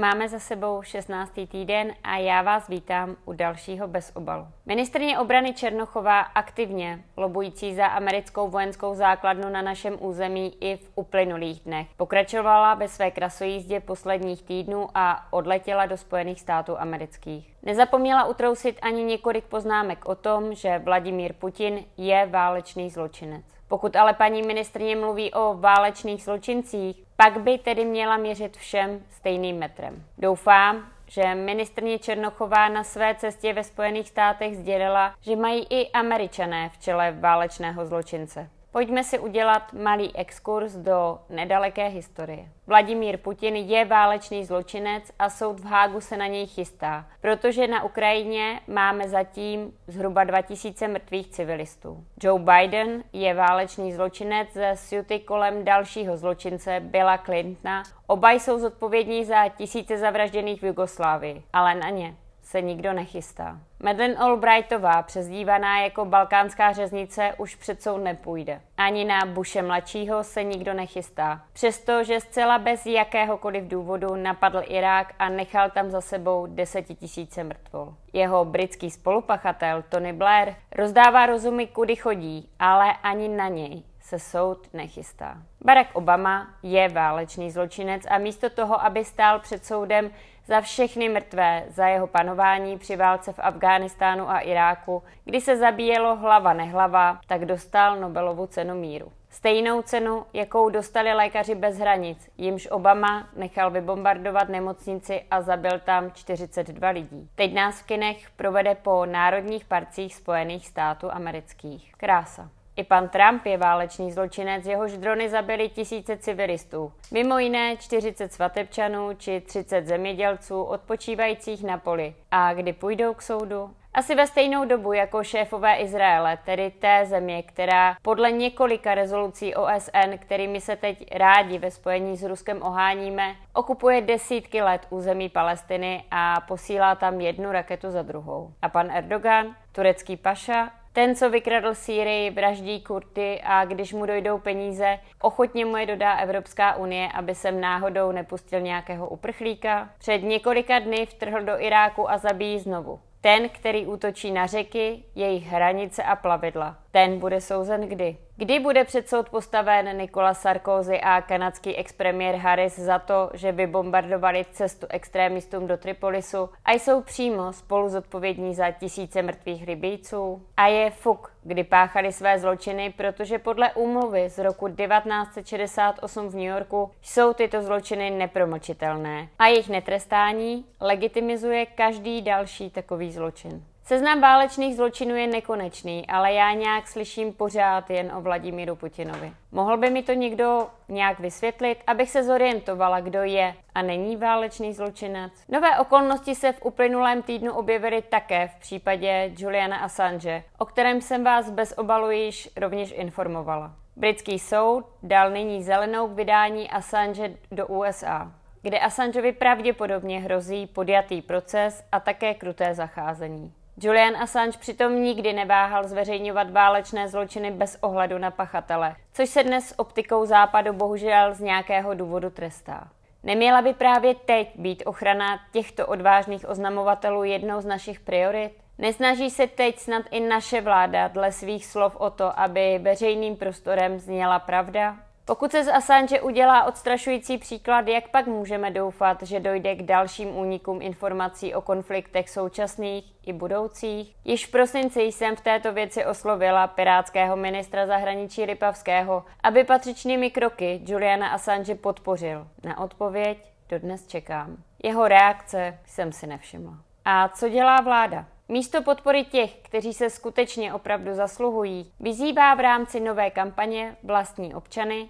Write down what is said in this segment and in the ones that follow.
Máme za sebou 16. týden a já vás vítám u dalšího bez obalu. Ministrně obrany Černochová aktivně lobující za americkou vojenskou základnu na našem území i v uplynulých dnech. Pokračovala ve své krasojízdě posledních týdnů a odletěla do Spojených států amerických. Nezapomněla utrousit ani několik poznámek o tom, že Vladimír Putin je válečný zločinec. Pokud ale paní ministrně mluví o válečných zločincích, pak by tedy měla měřit všem stejným metrem. Doufám, že ministrně Černochová na své cestě ve Spojených státech sdělila, že mají i američané v čele válečného zločince. Pojďme si udělat malý exkurs do nedaleké historie. Vladimír Putin je válečný zločinec a soud v Hágu se na něj chystá, protože na Ukrajině máme zatím zhruba 2000 mrtvých civilistů. Joe Biden je válečný zločinec ze suty kolem dalšího zločince Billa Clintona. Oba jsou zodpovědní za tisíce zavražděných v Jugoslávii, ale na ně se nikdo nechystá. Madeleine Albrightová, přezdívaná jako balkánská řeznice, už před soud nepůjde. Ani na Bushe mladšího se nikdo nechystá. Přestože zcela bez jakéhokoliv důvodu napadl Irák a nechal tam za sebou desetitisíce mrtvol. Jeho britský spolupachatel Tony Blair rozdává rozumy, kudy chodí, ale ani na něj se soud nechystá. Barack Obama je válečný zločinec a místo toho, aby stál před soudem za všechny mrtvé, za jeho panování při válce v Afghánistánu a Iráku, kdy se zabíjelo hlava nehlava, tak dostal Nobelovu cenu míru. Stejnou cenu, jakou dostali lékaři bez hranic, jimž Obama nechal vybombardovat nemocnici a zabil tam 42 lidí. Teď nás v kinech provede po národních parcích Spojených států amerických. Krása. I pan Trump je válečný zločinec, jehož drony zabili tisíce civilistů. Mimo jiné 40 svatebčanů či 30 zemědělců odpočívajících na poli. A kdy půjdou k soudu? Asi ve stejnou dobu jako šéfové Izraele, tedy té země, která podle několika rezolucí OSN, kterými se teď rádi ve spojení s Ruskem oháníme, okupuje desítky let území Palestiny a posílá tam jednu raketu za druhou. A pan Erdogan, turecký paša, ten, co vykradl Sýrii, vraždí Kurty a když mu dojdou peníze, ochotně mu je dodá Evropská unie, aby sem náhodou nepustil nějakého uprchlíka. Před několika dny vtrhl do Iráku a zabíjí znovu. Ten, který útočí na řeky, jejich hranice a plavidla. Ten bude souzen kdy? Kdy bude před soud postaven Nikola Sarkozy a kanadský expremiér Harris za to, že by bombardovali cestu extrémistům do Tripolisu a jsou přímo spolu zodpovědní za tisíce mrtvých Libijců? A je fuk, kdy páchali své zločiny, protože podle úmluvy z roku 1968 v New Yorku jsou tyto zločiny nepromlčitelné a jejich netrestání legitimizuje každý další takový zločin. Seznam válečných zločinů je nekonečný, ale já nějak slyším pořád jen o Vladimíru Putinovi. Mohl by mi to někdo nějak vysvětlit, abych se zorientovala, kdo je a není válečný zločinec? Nové okolnosti se v uplynulém týdnu objevily také v případě Juliana Assange, o kterém jsem vás bez obalu již rovněž informovala. Britský soud dal nyní zelenou k vydání Assange do USA kde Assangeovi pravděpodobně hrozí podjatý proces a také kruté zacházení. Julian Assange přitom nikdy neváhal zveřejňovat válečné zločiny bez ohledu na pachatele, což se dnes s optikou západu bohužel z nějakého důvodu trestá. Neměla by právě teď být ochrana těchto odvážných oznamovatelů jednou z našich priorit? Nesnaží se teď snad i naše vláda dle svých slov o to, aby veřejným prostorem zněla pravda? Pokud se z Assange udělá odstrašující příklad, jak pak můžeme doufat, že dojde k dalším únikům informací o konfliktech současných i budoucích? Již v prosinci jsem v této věci oslovila pirátského ministra zahraničí Lipavského, aby patřičnými kroky Juliana Assange podpořil. Na odpověď dodnes čekám. Jeho reakce jsem si nevšimla. A co dělá vláda? Místo podpory těch, kteří se skutečně opravdu zasluhují, vyzývá v rámci nové kampaně vlastní občany,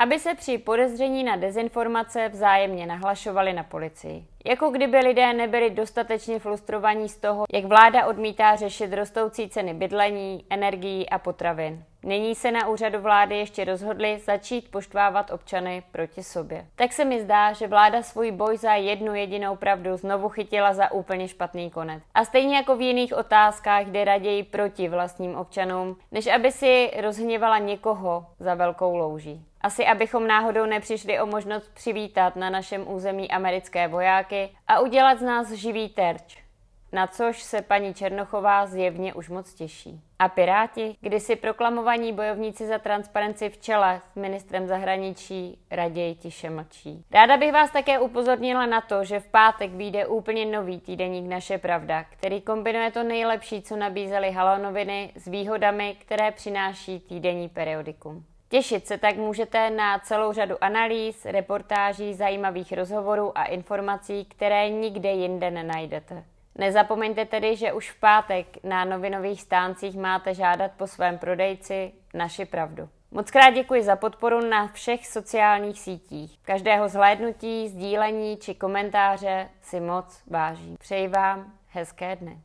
aby se při podezření na dezinformace vzájemně nahlašovali na policii. Jako kdyby lidé nebyli dostatečně frustrovaní z toho, jak vláda odmítá řešit rostoucí ceny bydlení, energií a potravin. Nyní se na úřadu vlády ještě rozhodli začít poštvávat občany proti sobě. Tak se mi zdá, že vláda svůj boj za jednu jedinou pravdu znovu chytila za úplně špatný konec. A stejně jako v jiných otázkách jde raději proti vlastním občanům, než aby si rozhněvala někoho za velkou louží. Asi abychom náhodou nepřišli o možnost přivítat na našem území americké vojáky a udělat z nás živý terč na což se paní Černochová zjevně už moc těší. A Piráti, kdysi proklamovaní bojovníci za transparenci v čele s ministrem zahraničí, raději tiše mlčí. Ráda bych vás také upozornila na to, že v pátek vyjde úplně nový týdeník Naše pravda, který kombinuje to nejlepší, co nabízely halonoviny s výhodami, které přináší týdenní periodikum. Těšit se tak můžete na celou řadu analýz, reportáží, zajímavých rozhovorů a informací, které nikde jinde nenajdete. Nezapomeňte tedy, že už v pátek na novinových stáncích máte žádat po svém prodejci naši pravdu. Moc krát děkuji za podporu na všech sociálních sítích. Každého zhlédnutí, sdílení či komentáře si moc vážím. Přeji vám hezké dny.